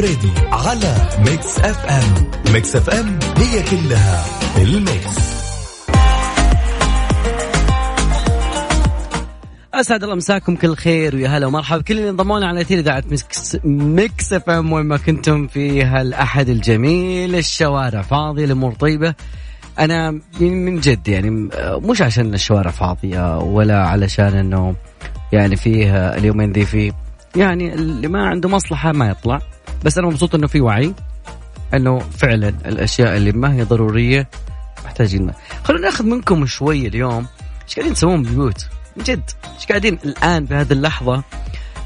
الفريدي على Mix FM. Mix F M هي كلها ال Mix. أسعد الله مساكم كل خير ويا هلا ومرحبا. كل اللي انضمونا على أثير إذاعة Mix Mix FM وين ما كنتم في هالأحد الجميل. الشوارع فاضية الأمور طيبة. أنا من جد يعني مش عشان الشوارع فاضية ولا علشان إنه يعني فيه اليومين ذي في يعني اللي ما عنده مصلحة ما يطلع. بس أنا مبسوط إنه في وعي إنه فعلا الأشياء اللي ما هي ضرورية محتاجين خلونا ناخذ منكم شوي اليوم إيش قاعدين تسوون بالبيوت من جد إيش قاعدين الآن في هذه اللحظة؟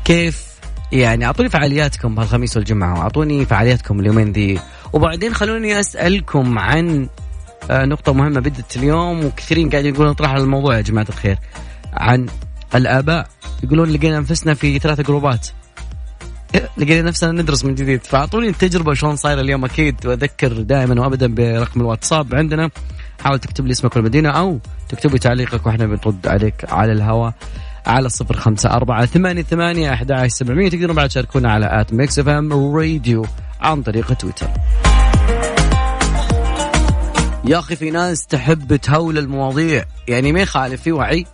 كيف؟ يعني أعطوني فعالياتكم بهالخميس والجمعة وأعطوني فعالياتكم اليومين ذي. وبعدين خلوني أسألكم عن آه، نقطة مهمة بدت اليوم وكثيرين قاعدين يقولون اطرح على الموضوع يا جماعة الخير عن الآباء. يقولون لقينا أنفسنا في ثلاث جروبات. لقينا نفسنا ندرس من جديد. فأعطوني التجربة شلون صايرة اليوم. أكيد واذكر دائما وابدا برقم الواتساب عندنا. حاول تكتب لي اسمك والمدينة أو تكتب لي تعليقك وإحنا بنرد عليك على الهواء على صفر خمسة أربعة ثمانية ثمانية أحد سبعمية. تقدرون بعد تشاركونا على at Mix FM Radio عن طريق تويتر. يا أخي في ناس تحب تهول المواضيع. يعني ما يخالف في وعي.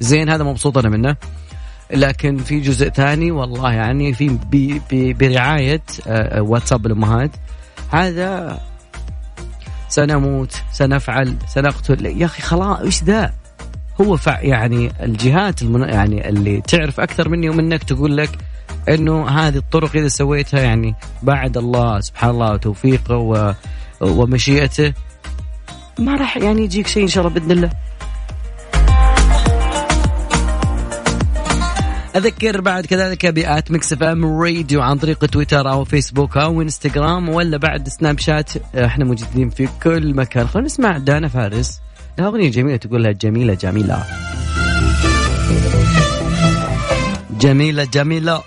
زين هذا مبسوط أنا منه. لكن في جزء ثاني والله يعني في بي بي برعاية آه، واتساب الأمهات هذا سنموت سنفعل سنقتل. يا أخي خلاص إيش ذا؟ هو فع يعني الجهات المن... يعني اللي تعرف أكثر مني ومنك تقول لك إنه هذه الطرق إذا سويتها يعني بعد الله سبحان الله وتوفيقه و... ومشيئته ما راح يعني يجيك شيء إن شاء الله بإذن الله. أذكر بعد كذلك ب at Mix FM Radio عن طريق تويتر أو فيسبوك أو إنستغرام ولا بعد سناب شات إحنا موجودين في كل مكان. خلينا نسمع دانا فارس. لها أغنية جميلة تقول لها جميلة جميلة. جميلة جميلة.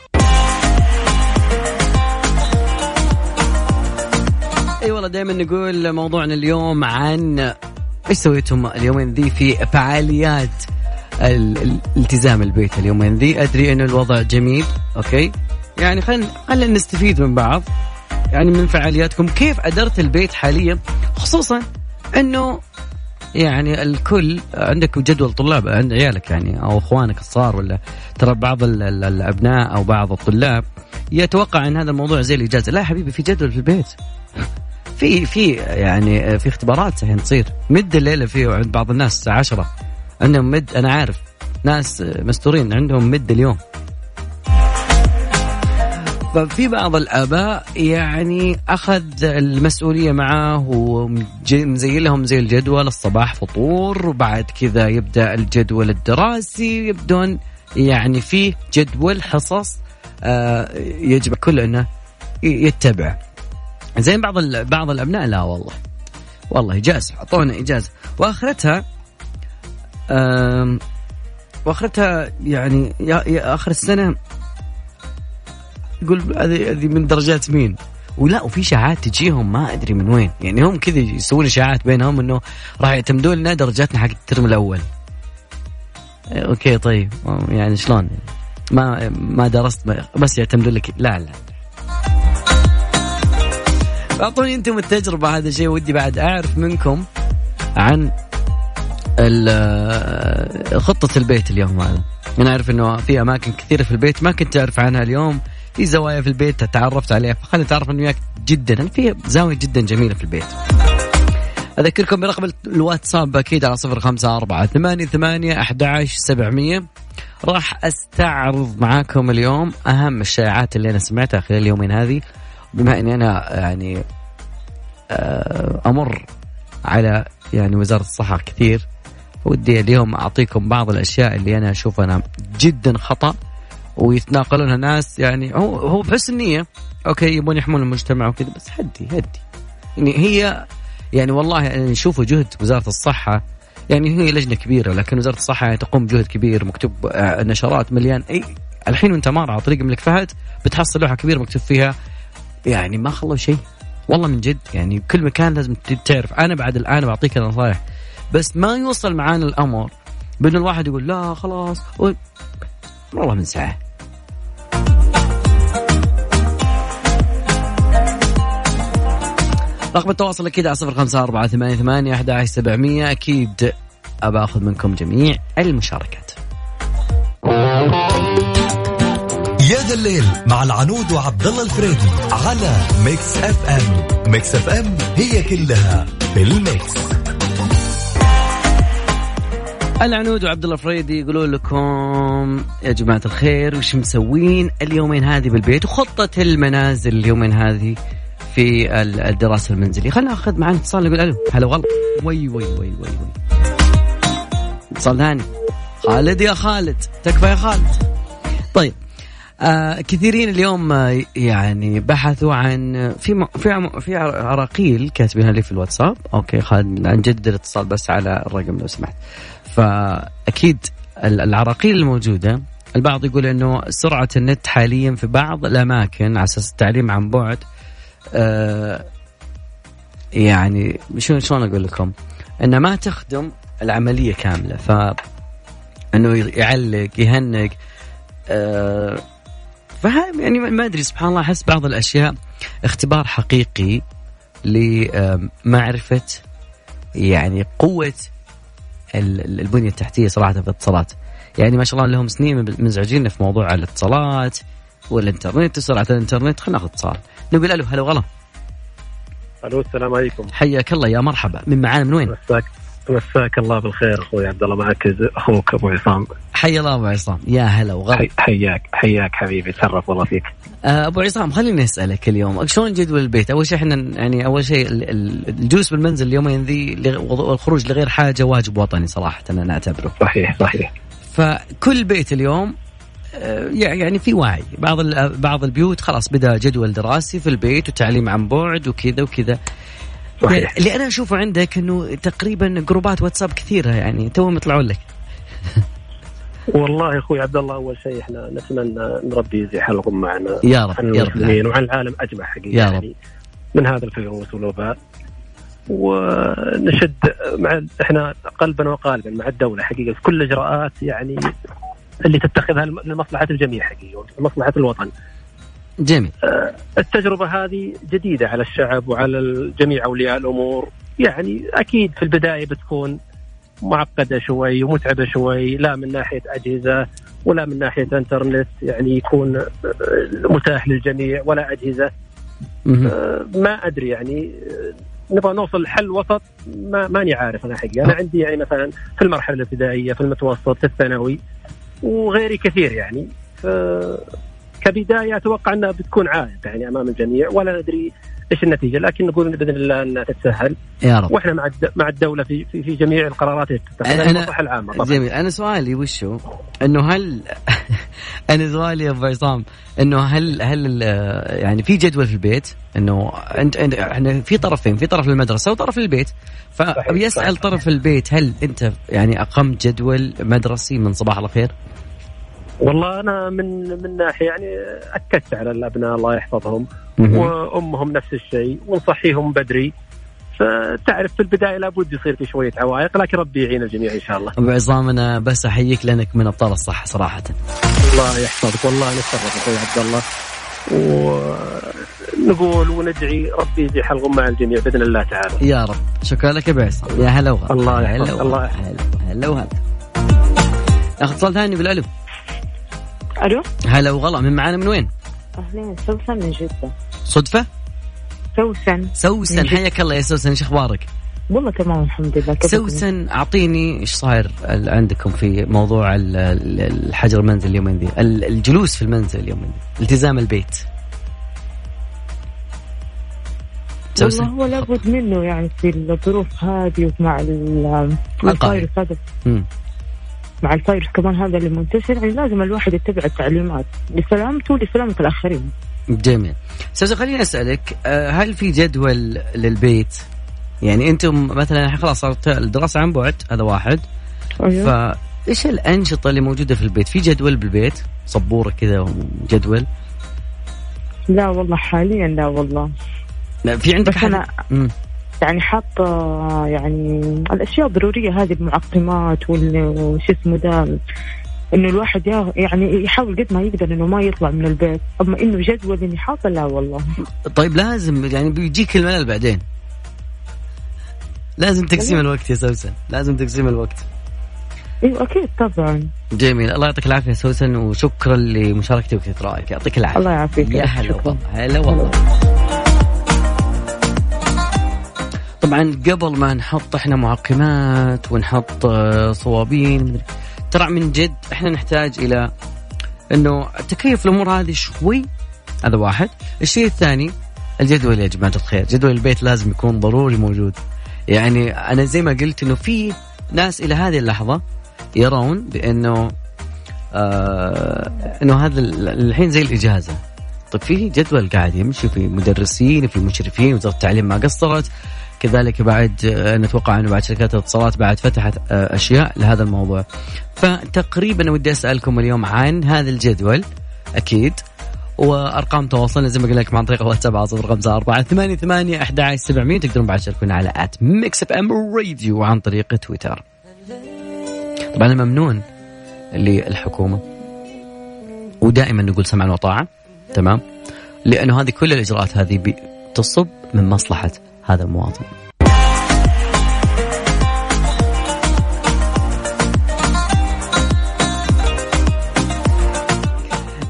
أي والله دائما نقول موضوعنا اليوم عن إيش سويتم اليومين ذي في فعاليات. الالتزام البيت اليومين ذي. أدري انه الوضع جميل أوكي؟ يعني خلينا خلينا نستفيد من بعض. يعني من فعالياتكم. كيف أدرت البيت حاليا؟ خصوصا أنه يعني الكل عندك جدول طلاب عند عيالك يعني أو إخوانك الصغار ولا ترى بعض الأبناء أو بعض الطلاب يتوقع أن هذا الموضوع زي الإجازة. لا حبيبي في جدول في البيت. في في يعني في اختبارات الحين تصير. مد الليلة فيه عند بعض الناس الساعة 10 عندهم مد أنا عارف. ناس مستورين عندهم مد اليوم. ففي بعض الآباء يعني أخذ المسؤولية معاه ومزين لهم زي الجدول الصباح فطور وبعد كذا يبدأ الجدول الدراسي يبدون يعني في جدول حصص آه، يجب كل إنه يتبع زين بعض بعض الأبناء لا والله. والله إجازة أعطونا إجازة. وآخرتها وآخرتها يعني يا, يا آخر السنة يقول هذه هذه من درجات مين؟ ولا وفي اشاعات تجيهم ما أدري من وين. يعني هم كذا يسوون اشاعات بينهم إنه راح يعتمدون لنا درجاتنا حق ال term الأول. okay طيب. يعني شلون؟ ما ما درست بس يعتمدون لك. لا لا. أعطوني أنتم التجربة هذا شيء ودي بعد أعرف منكم عن خطة البيت اليوم هذا. أنا أعرف أنه في أماكن كثيرة في البيت ما كنت أعرف عنها اليوم. في زوايا في البيت تعرفت عليها. فخليني أتعرف أنه جدا. في زاوية جدا جميلة في البيت. أذكركم برقم الواتساب أكيد على صفر خمسة أربعة ثمانية ثمانية أحد سبعمية. راح أستعرض معاكم اليوم أهم الشائعات اللي أنا سمعتها خلال اليومين هذه. بما أني أنا يعني آه، أمر على يعني وزارة الصحة كثير. ودي اليوم أعطيكم بعض الأشياء اللي أنا أشوف أنا جدا خطأ ويتناقلونها ناس يعني هو هو بحسن نيه أوكي يبون يحمون المجتمع وكذا بس هدي هدي. يعني هي يعني والله يعني نشوفوا جهد وزارة الصحة يعني هي لجنة كبيرة لكن وزارة الصحة يعني تقوم بجهد كبير مكتوب آه، نشرات مليان. إي الحين وأنت مار على طريق الملك فهد بتحصل لوحة كبيرة مكتوب فيها. يعني ما خلوا شيء. والله من جد يعني بكل مكان لازم تعرف. أنا بعد الآن بعطيك نصائح بس ما يوصل معانا الأمر بأن الواحد يقول لا خلاص والله من ساعة. رقم التواصل أكيد على صفر خمسة أربعة ثمانية ثمانية أحد سبعمية. أكيد أبى أخذ منكم جميع المشاركات. يا ذا الليل مع العنود وعبد الله الفريدي على Mix FM. Mix FM هي كلها في ال Mix. العنود وعبد الله فريدي يقولون لكم يا جماعة الخير وش مسوين اليومين هذه بالبيت؟ وخطة المنازل اليومين هذه في الدراسة المنزلية. خلينا ناخذ معنا اتصال نقول ألو هلا والله. وي وي وي وي وي. اتصال ثاني. خالد يا خالد. تكفى يا خالد. طيب آه كثيرين اليوم آه يعني بحثوا عن في م... في عم... في عراقيل كاتبينها لي في الواتساب. okay خالد نجدد الاتصال بس على الرقم لو سمحت. فأكيد العراقيل الموجودة البعض يقول إنه سرعة النت حاليا في بعض الأماكن على أساس التعليم عن بعد آه يعني شو شلون أقول لكم؟ إنه ما تخدم العملية كاملة ف إنه يعلق يهنق آه فهم يعني ما أدري سبحان الله أحس بعض الأشياء اختبار حقيقي لمعرفه يعني قوة البنية التحتية صراحة في الاتصالات. يعني ما شاء الله لهم سنين منزعجين في موضوع الاتصالات والإنترنت وسرعة الإنترنت. خلينا ناخذ اتصال. نقول ألو هلا وغلا ألو السلام عليكم. حياك الله يا مرحبا. من معانا من وين؟ مساك. مساك الله بالخير أخوي عبد الله معك أخوك أبو عصام حيا الله أبو عصام يا هلا وغلا حياك حياك حبيبي تشرف والله فيك آه، أبو عصام خليني أسألك اليوم شلون جدول البيت؟ أول شيء إحنا يعني أول شيء الجلوس بالمنزل اليومين ذي والخروج لغير حاجة واجب وطني صراحة أنا اعتبره. صحيح صحيح. فكل بيت اليوم آه، يعني في وعي بعض بعض البيوت خلاص بدأ جدول دراسي في البيت وتعليم عن بعد وكذا وكذا صحيح. اللي أنا أشوفه عندك إنه تقريبا جروبات واتساب كثيرة يعني توهم يطلعون لك والله أخوي عبد الله أول شيء إحنا نتمنى نربي زي حلقهم معنا يا رب عن المسلمين وعن العالم أجمع حقيقه يا رب. يعني من هذا الفيروس والوباء ونشد مع إحنا قلبا وقالبا مع الدولة حقيقة في كل الاجراءات يعني اللي تتخذها لمصلحه الجميع حقيقه لمصلحه الوطن. جميل. التجربة هذه جديدة على الشعب وعلى جميع أولياء الأمور. يعني أكيد في البداية بتكون معقدة شوي ومتعبة شوي لا من ناحية أجهزة ولا من ناحية إنترنت يعني يكون متاح للجميع ولا أجهزة. ما أدري يعني نبغى نوصل حل وسط ما ماني عارف أنا حقيقه أنا عندي يعني مثلا في المرحلة الابتدائية في المتوسط في الثانوي وغيري كثير يعني. كبداية أتوقع أنها بتكون عائق يعني أمام الجميع ولا ندري إيش النتيجة لكن نقول بإذن الله أنها تتسهل. يا رب. وإحنا مع مع الدولة في في, في جميع القرارات اللي تتخذها المصلحه العامة طبعا. جميل. أنا سؤالي وشو؟ إنه هل أنا سؤالي يا أبو عصام إنه هل هل يعني في جدول في البيت؟ إنه أنت إحنا في طرفين في طرف المدرسة وطرف البيت. فبيسال طرف البيت هل أنت يعني أقمت جدول مدرسي من صباح الخير؟ والله أنا من من ناحية يعني اكدت على الأبناء الله يحفظهم وأمهم نفس الشيء ونصحيهم بدري فتعرف في البداية لابد يصير في شوية عوائق لكن ربي يعين الجميع إن شاء الله. أبو عصام أنا بس أحييك لأنك من أبطال الصحة صراحة. الله يحفظك والله نتشرف أخوي عبد الله ونقول وندعي ربي يجي حلقهم مع الجميع بإذن الله تعالى. يا رب شكرا لك يا أبو عصام يا هلا وغلا. الله يحفظك الله يحفظك. هلا وهلا. ناخذ اتصال ثاني بالالو. ألو؟ هلا وغلا من معانا من وين؟ أهلين سوسن من جدة. صدفة؟ سوسن. سوسن حياك الله يا سوسن إيش أخبارك؟ والله تمام الحمد لله. كيف سوسن أعطيني إيش صاير عندكم في موضوع الحجر المنزل اليومين ذي الجلوس في المنزل اليومين ذي التزام البيت. والله هو لابد منه يعني في الظروف هذه ومع الفيروس هذا مع الفيروس. كمان هذا اللي منتشر يعني لازم الواحد يتبع التعليمات لسلامته ولسلامة الآخرين. جميل. سوسن خليني أسألك هل في جدول للبيت؟ يعني أنتم مثلا خلاص صارت الدراسة عن بعد هذا واحد. أيوه. فإيش الأنشطة اللي موجودة في البيت؟ في جدول بالبيت؟ سبورة كذا وجدول؟ لا والله حاليا لا والله. لا في عندك بس أنا يعني حاطه يعني الأشياء الضرورية هذه المعقمات وش اسمه ده إنه الواحد يعني يحاول قد ما يقدر إنه ما يطلع من البيت. أما إنه جدول إني حاطه لا والله. طيب لازم يعني بيجيك الملل بعدين. لازم تقسيم الوقت يا سوسن. لازم تقسيم الوقت. أيوه أكيد طبعا. جميل. الله يعطيك العافية سوسن وشكرا لمشاركتك وكثرة رايك يعطيك العافية. الله يعافيك. يا هلا والله. هلا والله. طبعا قبل ما نحط إحنا معقمات ونحط آه، صوابين ترى من جد إحنا نحتاج إلى إنه تكيف الأمور هذه شوي. هذا واحد. الشيء الثاني الجدول يا جماعة الخير. جدول البيت لازم يكون ضروري موجود. يعني أنا زي ما قلت إنه في ناس إلى هذه اللحظة يرون بإنه آه إنه هذا الحين زي الإجازة. طيب في جدول قاعد يمشي في مدرسين في مشرفين وزارة التعليم ما قصرت. كذلك بعد نتوقع إنه بعد شركات الاتصالات بعد فتحت آه، أشياء لهذا الموضوع. فتقريبا ودي أسألكم اليوم عن هذا الجدول أكيد. وأرقام تواصلنا زي ما قلنا لكم عن طريق الواتساب على صفر خمسة أربعة ثمانية ثمانية أحد عشر سبعمية. تقدرون بعد تشاركونا على at Mix FM Radio عن طريق تويتر. طبعا ممنون للحكومة ودائما نقول سمعا وطاعة. تمام؟ لأنه هذه كل الإجراءات هذه تصب من مصلحة هذا المواطن.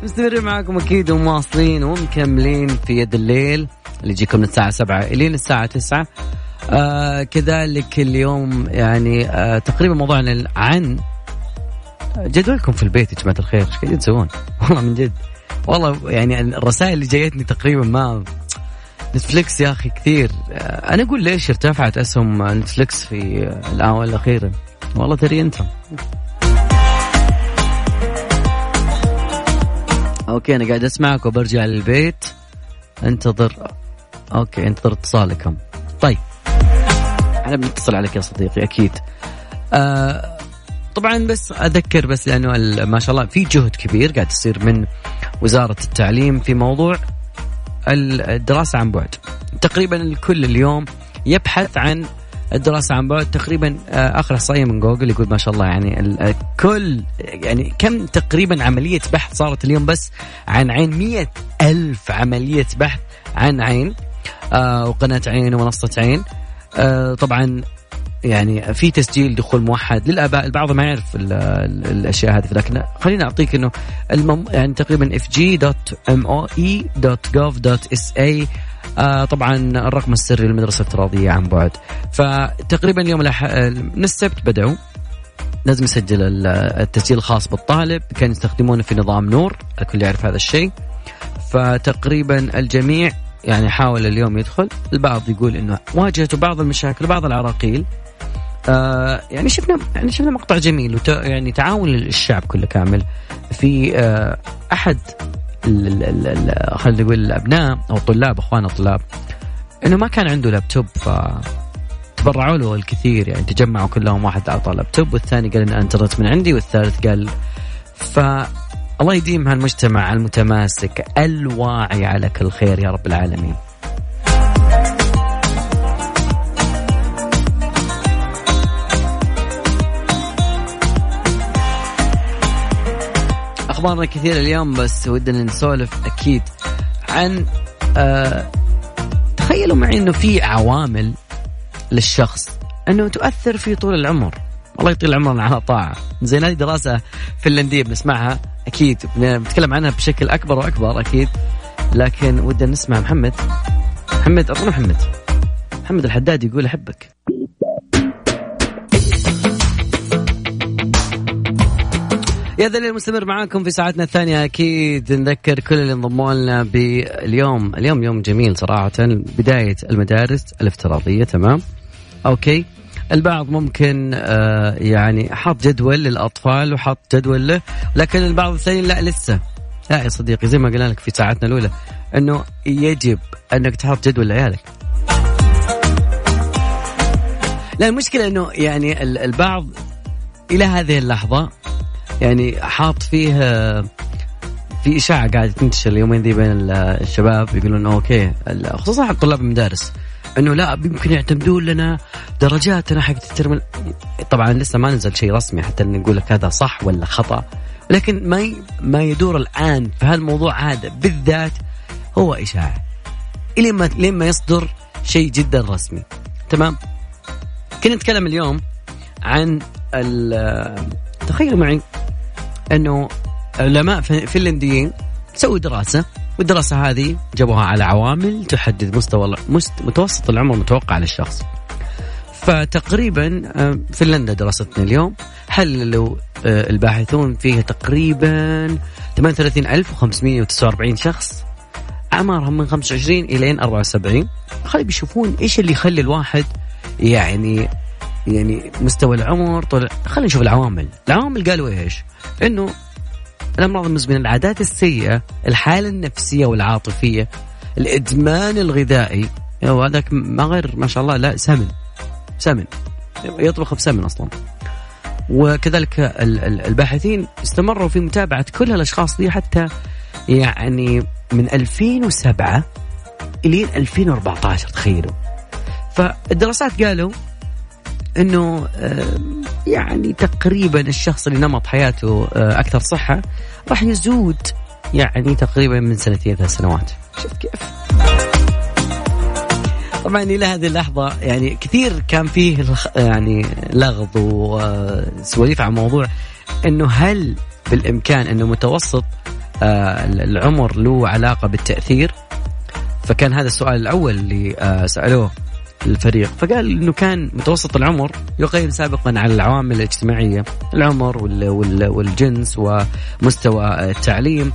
مستمرين معكم أكيد ومواصلين ومكملين في يد الليل. اللي يجيكم من الساعة 7 إلين الساعة 9 آه كذلك اليوم يعني آه تقريبا موضوعنا عن جدولكم في البيت يا جماعة الخير إيش قاعدين تسوون؟ والله من جد. والله يعني الرسائل اللي جايتني تقريبا ما نتفليكس يا أخي كثير. آه، أنا أقول ليش ارتفعت أسهم نتفليكس في الآونة الأخيرة؟ والله ترى انت okay أنا قاعد أسمعك وبرجع للبيت. انتظر. okay انتظر اتصالكم. طيب. إحنا بنتصل عليك يا صديقي أكيد. آه طبعا بس أذكر بس لأنه ما شاء الله في جهد كبير قاعد يصير من وزارة التعليم في موضوع الدراسة عن بعد. تقريبا الكل اليوم يبحث عن الدراسة عن بعد. تقريبا آه، آخر إحصائية من جوجل يقول ما شاء الله يعني الكل يعني كم تقريبا عملية بحث صارت اليوم بس عن عين؟ مية ألف عملية بحث عن عين آه وقناة عين ومنصة عين. آه طبعا يعني في تسجيل دخول موحد للآباء البعض ما يعرف ال ال الأشياء هذه لكن خليني أعطيك إنه المم يعني تقريبا fg.moe.gov.sa آه طبعا الرقم السري للمدرسة الافتراضية عن بعد. فتقريبا يوم من السبت بدأوا لازم يسجل التسجيل الخاص بالطالب كانوا يستخدمونه في نظام نور الكل يعرف هذا الشيء. فتقريبا الجميع يعني حاول اليوم يدخل البعض يقول إنه واجهته بعض المشاكل وبعض العراقيل. آه يعني شفنا يعني شفنا مقطع جميل وت يعني تعاون الشعب كله كامل. في آه أحد خلينا نقول الأبناء أو الطلاب اخواننا الطلاب إنه ما كان عنده لابتوب ف تبرعوا له الكثير يعني تجمعوا كلهم واحد اعطى لابتوب والثاني قال إن أنترنت من عندي والثالث قال ف الله يديم هالمجتمع المتماسك الواعي على كل خير يا رب العالمين. أخبارنا كثير اليوم بس ودنا نسولف أكيد عن آه تخيلوا معي إنه في عوامل للشخص إنه تؤثر في طول العمر. الله يطيل عمرنا على طاعة. زين هذه دراسة فنلندية بنسمعها أكيد. بنتكلم عنها بشكل أكبر وأكبر أكيد. لكن ودنا نسمع محمد. محمد اعطونا محمد. محمد الحداد يقول أحبك. يا ذا المستمر معاكم في ساعتنا الثانية. أكيد نذكر كل اللي انضموا لنا باليوم. اليوم يوم جميل صراحة. بداية المدارس الافتراضية تمام؟ أوكي. البعض ممكن آه يعني حط جدول للأطفال وحط جدول له لكن البعض الثاني لا لسه. لا يا صديقي زي ما قلنا لك في ساعتنا الأولى أنه يجب أنك تحط جدول لعيالك. لا المشكلة أنه يعني البعض إلى هذه اللحظة يعني حاط فيه في إشاعة قاعدة تنتشر اليومين ذي بين الشباب يقولون okay خصوصا طلاب المدارس إنه لا يمكن يعتمدون لنا درجاتنا حق ال term طبعا لسه ما نزل شيء رسمي حتى نقول لك هذا صح ولا خطأ لكن ما ما يدور الآن في هالموضوع هذا بالذات هو إشاعة. الين ما لين ما يصدر شيء جدا رسمي. تمام؟ كنا نتكلم اليوم عن تخيلوا معي أنه علماء فنلنديين سووا دراسة والدراسة هذه جابوها على عوامل تحدد مستوى متوسط العمر المتوقع للشخص. فتقريبا آه، فنلندا دراستنا اليوم حللوا آه، الباحثون فيها تقريبا 38549 شخص أعمارهم من 25 إلى 74 خلي بيشوفون إيش اللي يخلي الواحد يعني يعني مستوى العمر طلع خلينا نشوف العوامل. العوامل قالوا إيش؟ إنه الأمراض المزمنة العادات السيئة الحالة النفسية والعاطفية الإدمان الغذائي. هذاك ما غير ما شاء الله لا سمن. سمن. يطبخ بسمن أصلا. وكذلك الباحثين استمروا في متابعة كل الاشخاص دي حتى يعني من 2007 الين 2014 تخيلوا. فالدراسات قالوا إنه آه، يعني تقريبا الشخص اللي نمط حياته آه، أكثر صحة راح يزود يعني تقريبا من سنتين ثلاث سنوات. شوف كيف. طبعا إلى هذه اللحظة يعني كثير كان فيه يعني لغط وسواليف عن موضوع إنه هل بالإمكان إنه متوسط آه، العمر له علاقة بالتأثير؟ فكان هذا السؤال الأول اللي سألوه. الفريق. فقال إنه كان متوسط العمر يقيم سابقا على العوامل الاجتماعية العمر والجنس ومستوى التعليم.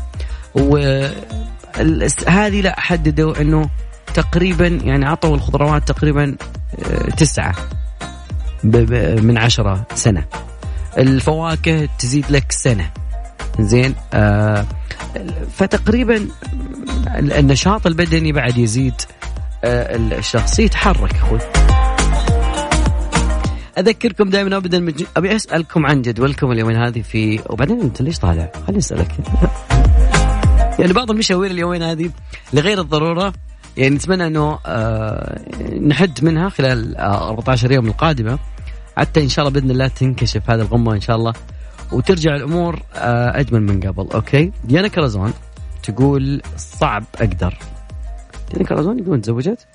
وهذه لا حددوا إنه تقريبا يعني عطوا الخضروات تقريبا آه، تسعة من عشرة سنة. الفواكه تزيد لك سنة. زين آه فتقريبا النشاط البدني بعد يزيد. الشخص. يتحرك أخوي. أذكركم دائما ابدا أبي أسألكم عن جدولكم اليومين هذه في وبعدين أنت ليش طالع؟ خليني أسألك. يعني بعض المشاوير اليومين هذه لغير الضرورة يعني نتمنى أنه آه نحد منها خلال آه 14 يوم القادمة. حتى إن شاء الله بإذن الله تنكشف هذه الغمة إن شاء الله وترجع الأمور آه أجمل من قبل. okay؟ ديانا كرزون تقول صعب أقدر. ديانا كرزون يقولون تزوجت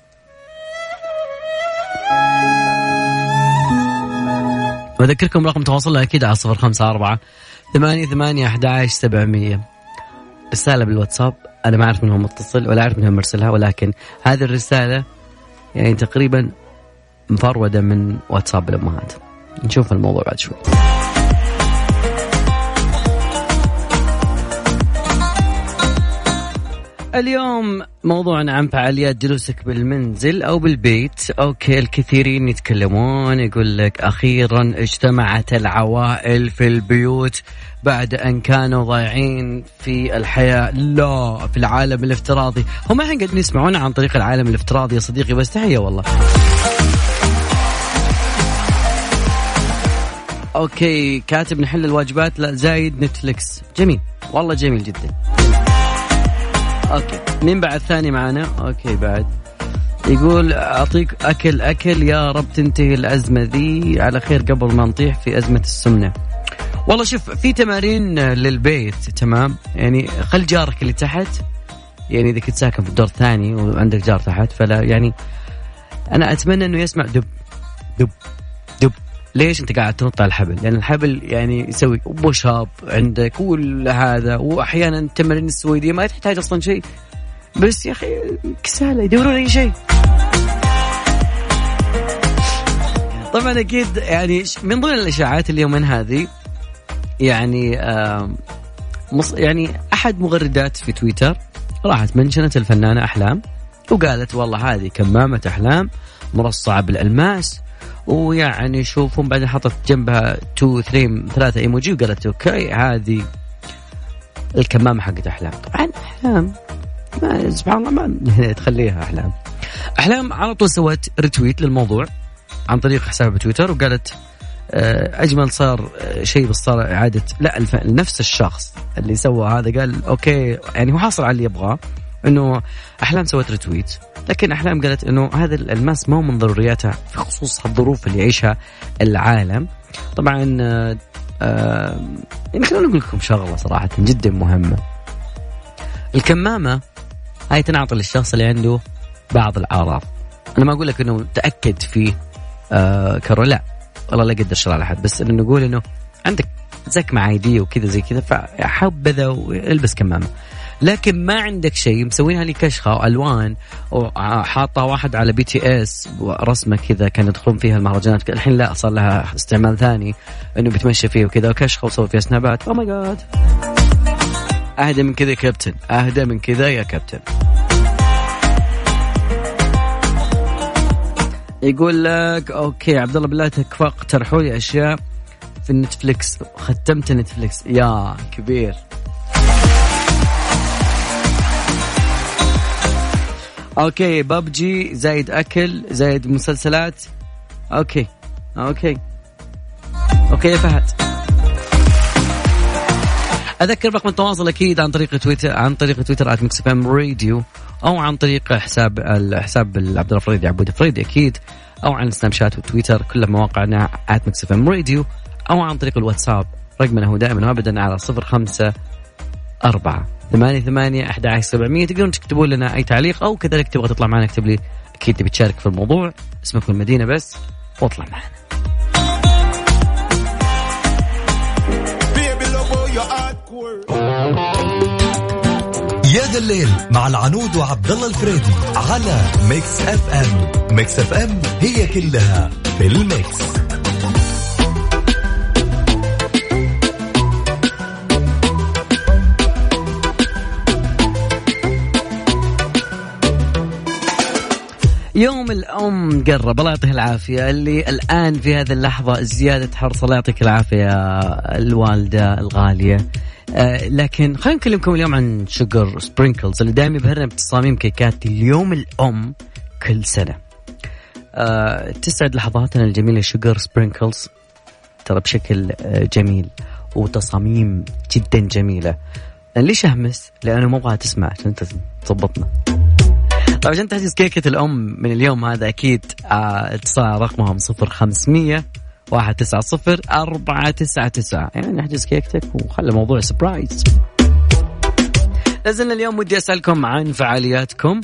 واذكركم رقم تواصلنا أكيد على صفر خمسة أربعة ثمانية ثمانية أحد عشر سبعمية. رسالة بالواتساب أنا ما أعرف من هو متصل ولا أعرف من هو مرسلها ولكن هذه الرسالة يعني تقريبا مفرودة من واتساب الأمهات. نشوف الموضوع بعد شوي. اليوم موضوعنا عن فعاليات جلوسك بالمنزل أو بالبيت. أوكي الكثيرين يتكلمون يقول لك أخيرا اجتمعت العوائل في البيوت بعد أن كانوا ضايعين في الحياة. لا في العالم الافتراضي. هم الحين قاعدين يسمعونا عن طريق العالم الافتراضي يا صديقي بس تحية والله. okay كاتب نحل الواجبات. لا زايد Netflix جميل. والله جميل جدا. okay. مين بعد؟ ثاني معنا. okay بعد. يقول أعطيك أكل أكل. يا رب تنتهي الأزمة ذي. على خير قبل ما نطيح في أزمة السمنة. والله شوف في تمارين للبيت تمام؟ يعني خل جارك اللي تحت. يعني إذا كنت ساكن في الدور الثاني وعندك جار تحت فلا يعني أنا أتمنى إنه يسمع دب. دب. ليش انت قاعد تنط على الحبل؟ لأن الحبل يعني يسوي بوش اب عندك ولا هذا وأحيانا التمارين السويدية ما تحتاج أصلا شيء بس يا أخي كسالة يدورون أي شيء طبعا أكيد يعني من ضمن الإشاعات اليومين هذه يعني مص يعني أحد مغردات في تويتر راحت منشنت الفنانة أحلام وقالت والله هذه كمامة أحلام مرصعة بالألماس ويعني شوفهم بعدين حطت جنبها 2 3 ثلاثة إيموجي وقالت okay هذه الكمامة حقت أحلام. طبعا أحلام. ما سبحان الله ما تخليها أحلام. أحلام على طول سوت retweet للموضوع عن طريق حسابها بتويتر وقالت آه، أجمل صار آه، شيء بس صار إعادة لا نفس الشخص اللي سوى هذا. قال okay. يعني هو حاصل على اللي يبغاه. إنه أحلام سوت retweet لكن أحلام قالت إنه هذا الماس ما هو من ضرورياتها في خصوص الظروف اللي يعيشها العالم. طبعا آه, آه، يعني خلينا نقول لكم شغلة صراحة جدا مهمة. الكمامة هاي تنعطي للشخص اللي عنده بعض الأعراض. أنا ما أقول لك إنه تأكد فيه آه كرو لا. والله لا قدر شر أحد بس إنه نقول إنه عندك زكمة عادية وكذا زي كذا فحبذا والبس كمامة. لكن ما عندك شيء. مسوينها لي كشخه والوان وحاطه واحد على BTS رسمة كذا كانوا يدخلون فيها المهرجانات. الحين لا صار لها استعمال ثاني إنه بيتمشى فيه وكذا وكشخة وصور فيها سنابات oh my God أهدى من كذا يا كابتن. أهدى من كذا يا كابتن. يقول لك okay عبد الله بالله تكفى اقترحوا لي أشياء في النتفليكس. ختمت نتفليكس يا كبير. okay ببجي زايد أكل زايد مسلسلات. okay okay. أوكي يا فهد. أذكر رقم التواصل أكيد عن طريق تويتر عن طريق تويتر @Mix FM Radio أو عن طريق حساب الحساب عبد الفريدي عبود الفريدي أكيد أو عن سناب شات وتويتر كل مواقعنا @Mix FM Radio أو عن طريق الواتساب. رقمنا هو دائما وابدا على 05 4 ثمانية ثمانية أحد عشر سبعمية تقدرون تكتبون لنا أي تعليق أو كذلك تبغى تطلع معنا اكتب لي أكيد تبي تشارك في الموضوع اسمك والمدينة بس واطلع معنا. يا ذا الليل مع العنود وعبد الله الفريدي على Mix FM Mix FM هي كلها في ال mix. يوم الأم قرب الله يعطيه العافية. اللي الآن في هذه اللحظة زيادة حرص الله يعطيك العافية الوالدة الغالية. آه لكن خلينا نكلمكم اليوم عن Sugar Sprinkles اللي دائما يبهرنا بتصاميم كيكات اليوم الأم كل سنة. آه تسعد لحظاتنا الجميلة Sugar Sprinkles ترى بشكل آه جميل وتصاميم جدا جميلة. ليش أهمس؟ لأنه ما أبغى تسمع عشان تظبطنا. طيب عشان تحجز كيكة الأم من اليوم هذا أكيد آه، اتصال رقمهم صفر خمسمية واحد تسعة صفر أربعة تسعة تسعة. يعني احجز كيكتك وخلي الموضوع surprise لازلنا اليوم ودي أسألكم عن فعالياتكم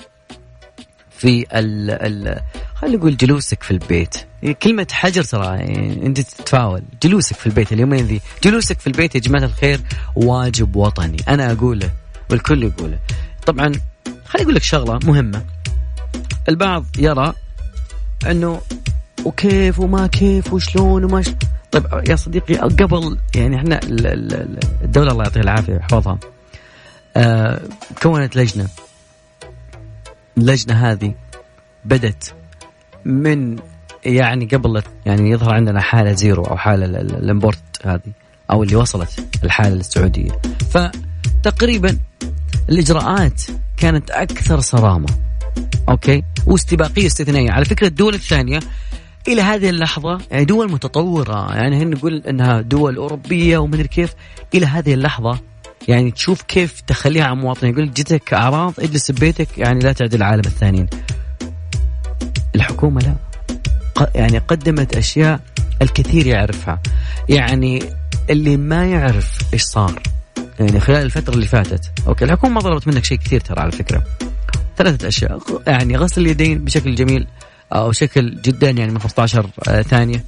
في ال ال خلينا نقول جلوسك في البيت. كلمة حجر ترى يعني أنت تتفاول. جلوسك في البيت اليومين ذي. جلوسك في البيت يا جماعة الخير واجب وطني. أنا أقوله والكل يقوله. طبعا خليني أقول لك شغلة مهمة. البعض يرى أنه وكيف وما كيف وشلون وما ش... طيب يا صديقي قبل يعني إحنا الدولة الله يعطيها العافية ويحفظها آه كونت لجنة. اللجنة هذه بدت من يعني قبل يعني يظهر عندنا حالة zero أو حالة ال import هذه أو اللي وصلت الحالة للسعودية فتقريبا الإجراءات كانت أكثر صرامة. أوكي؟ واستباقية استثنائية. على فكرة الدول الثانية إلى هذه اللحظة يعني دول متطورة يعني هن نقول إنها دول أوروبية ومدري كيف إلى هذه اللحظة يعني تشوف كيف تخليها عن مواطنين يقول جتك أعراض اجلس ببيتك يعني لا تعدل العالم الثانيين. الحكومة لا. يعني قدمت أشياء الكثير يعرفها. يعني اللي ما يعرف إيش صار. يعني خلال الفترة اللي فاتت. أوكي الحكومة ما طلبت منك شيء كثير ترى على فكرة. ثلاثة أشياء. يعني غسل اليدين بشكل جميل أو شكل جدا يعني من 15 آه، ثانية.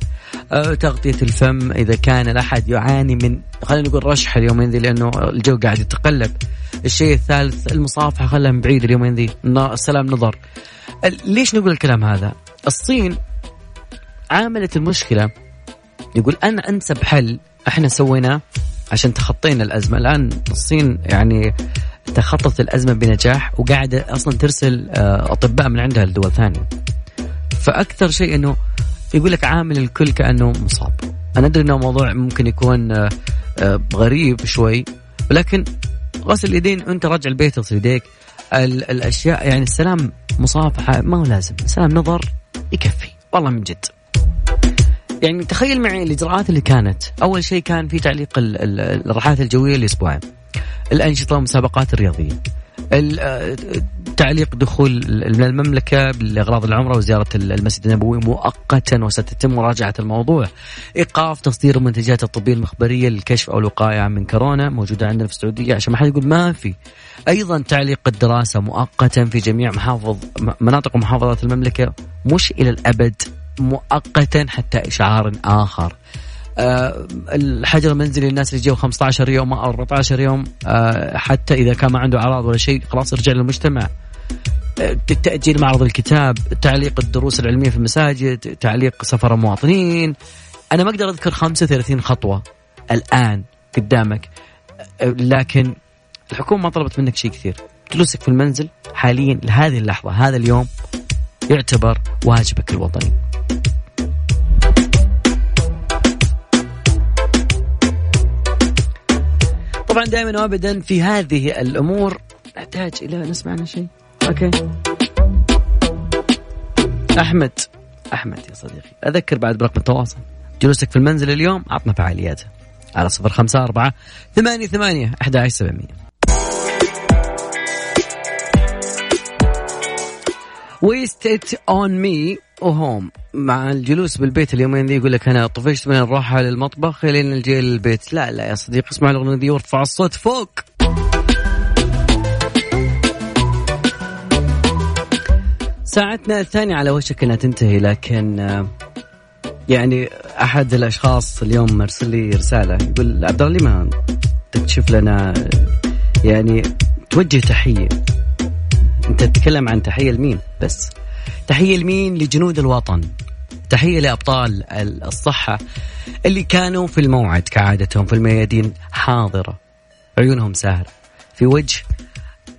آه، تغطية الفم إذا كان الأحد يعاني من خلينا نقول رشح اليومين ذي لأنه الجو قاعد يتقلب. الشيء الثالث المصافحة خلها من بعيد اليومين ذي السلام نظر. ليش نقول الكلام هذا؟ الصين عاملت المشكلة يقول أنا أنسب حل إحنا سويناه عشان تخطينا الأزمة. الآن الصين يعني تخطت الأزمة بنجاح وقاعدة أصلا ترسل آه، أطباء من عندها لدول ثانية. فأكثر شيء إنه يقول لك عامل الكل كأنه مصاب. أنا أدري إنه موضوع ممكن يكون آه، آه، غريب شوي ولكن غسل اليدين انت رجع البيت اغسل يديك. الأشياء يعني السلام مصافحة ما هو لازم. السلام نظر يكفي. والله من جد. يعني تخيل معي الإجراءات اللي كانت. أول شيء كان في تعليق الرحلات الجوية لاسبوعين الأنشطة والمسابقات الرياضية. تعليق دخول المملكة لأغراض العمرة وزيارة المسجد النبوي مؤقتا وستتم مراجعة الموضوع. إيقاف تصدير المنتجات الطبية المخبرية للكشف أو الوقاية من كورونا موجودة عندنا في السعودية. عشان ما حد يقول ما في. أيضا تعليق الدراسة مؤقتا في جميع محافظ مناطق ومحافظات المملكة مش إلى الأبد. مؤقتا حتى إشعار آخر. أه الحجر المنزلي للناس اللي جو 15 يوم أو 14 يوم أه حتى إذا كان ما عنده أعراض ولا شيء خلاص يرجع للمجتمع. أه تأجيل معرض الكتاب تعليق الدروس العلمية في المساجد تعليق سفر المواطنين. أنا ما أقدر أذكر 35 خطوة الآن قدامك. لكن الحكومة ما طلبت منك شيء كثير. جلوسك في المنزل حاليا لهذه اللحظة هذا اليوم يعتبر واجبك الوطني. طبعا دائما وابدا في هذه الأمور. نحتاج إلى نسمع عنها شيء. أوكي. أحمد أحمد يا صديقي أذكر بعد برقم التواصل. جلوسك في المنزل اليوم عطنا فعالياته. على صفر خمسة أربعة ثمانية ثمانية أحد عشر سبعمية. و stay at home مع الجلوس بالبيت اليومين ذي يقول لك أنا طفشت من الراحة للمطبخ لين الجي للبيت لا لا يا صديقي اسمع الأغنية دي وارفع الصوت فوق. ساعتنا الثانية على وشك إنها تنتهي لكن يعني أحد الأشخاص اليوم مرسل لي رسالة يقول عبد الله ما تكشف لنا يعني توجه تحية. أنت تتكلم عن تحية لمين؟ بس. تحية لمين؟ لجنود الوطن. تحية لأبطال الصحة اللي كانوا في الموعد كعادتهم في الميادين حاضرة. عيونهم ساهرة. في وجه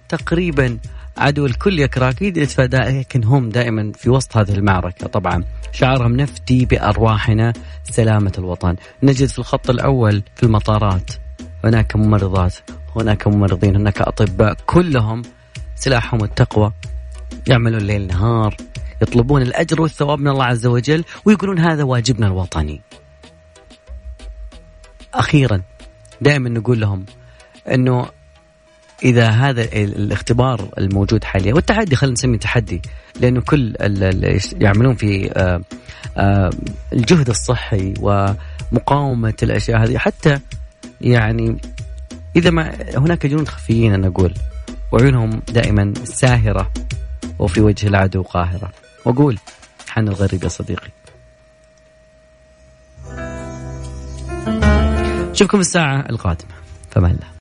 تقريبا عدو الكل يكره أكيد لكن هم دائما في وسط هذه المعركة. طبعا شعارهم نفدي بأرواحنا سلامة الوطن. نجد في الخط الأول في المطارات هناك ممرضات هناك ممرضين هناك أطباء كلهم سلاحهم التقوى يعملون ليل نهار يطلبون الأجر والثواب من الله عز وجل ويقولون هذا واجبنا الوطني. أخيرا دائما نقول لهم أنه إذا هذا الاختبار الموجود حاليا والتحدي خلينا نسميه تحدي لأنه كل اللي يعملون في آه، آه، الجهد الصحي ومقاومة الأشياء هذه حتى يعني إذا ما هناك جنود خفيين أنا أقول وعيونهم دائما ساهرة وفي وجه العدو قاهرة. وأقول حن الغريب يا صديقي. شوفكم الساعة القادمة. الله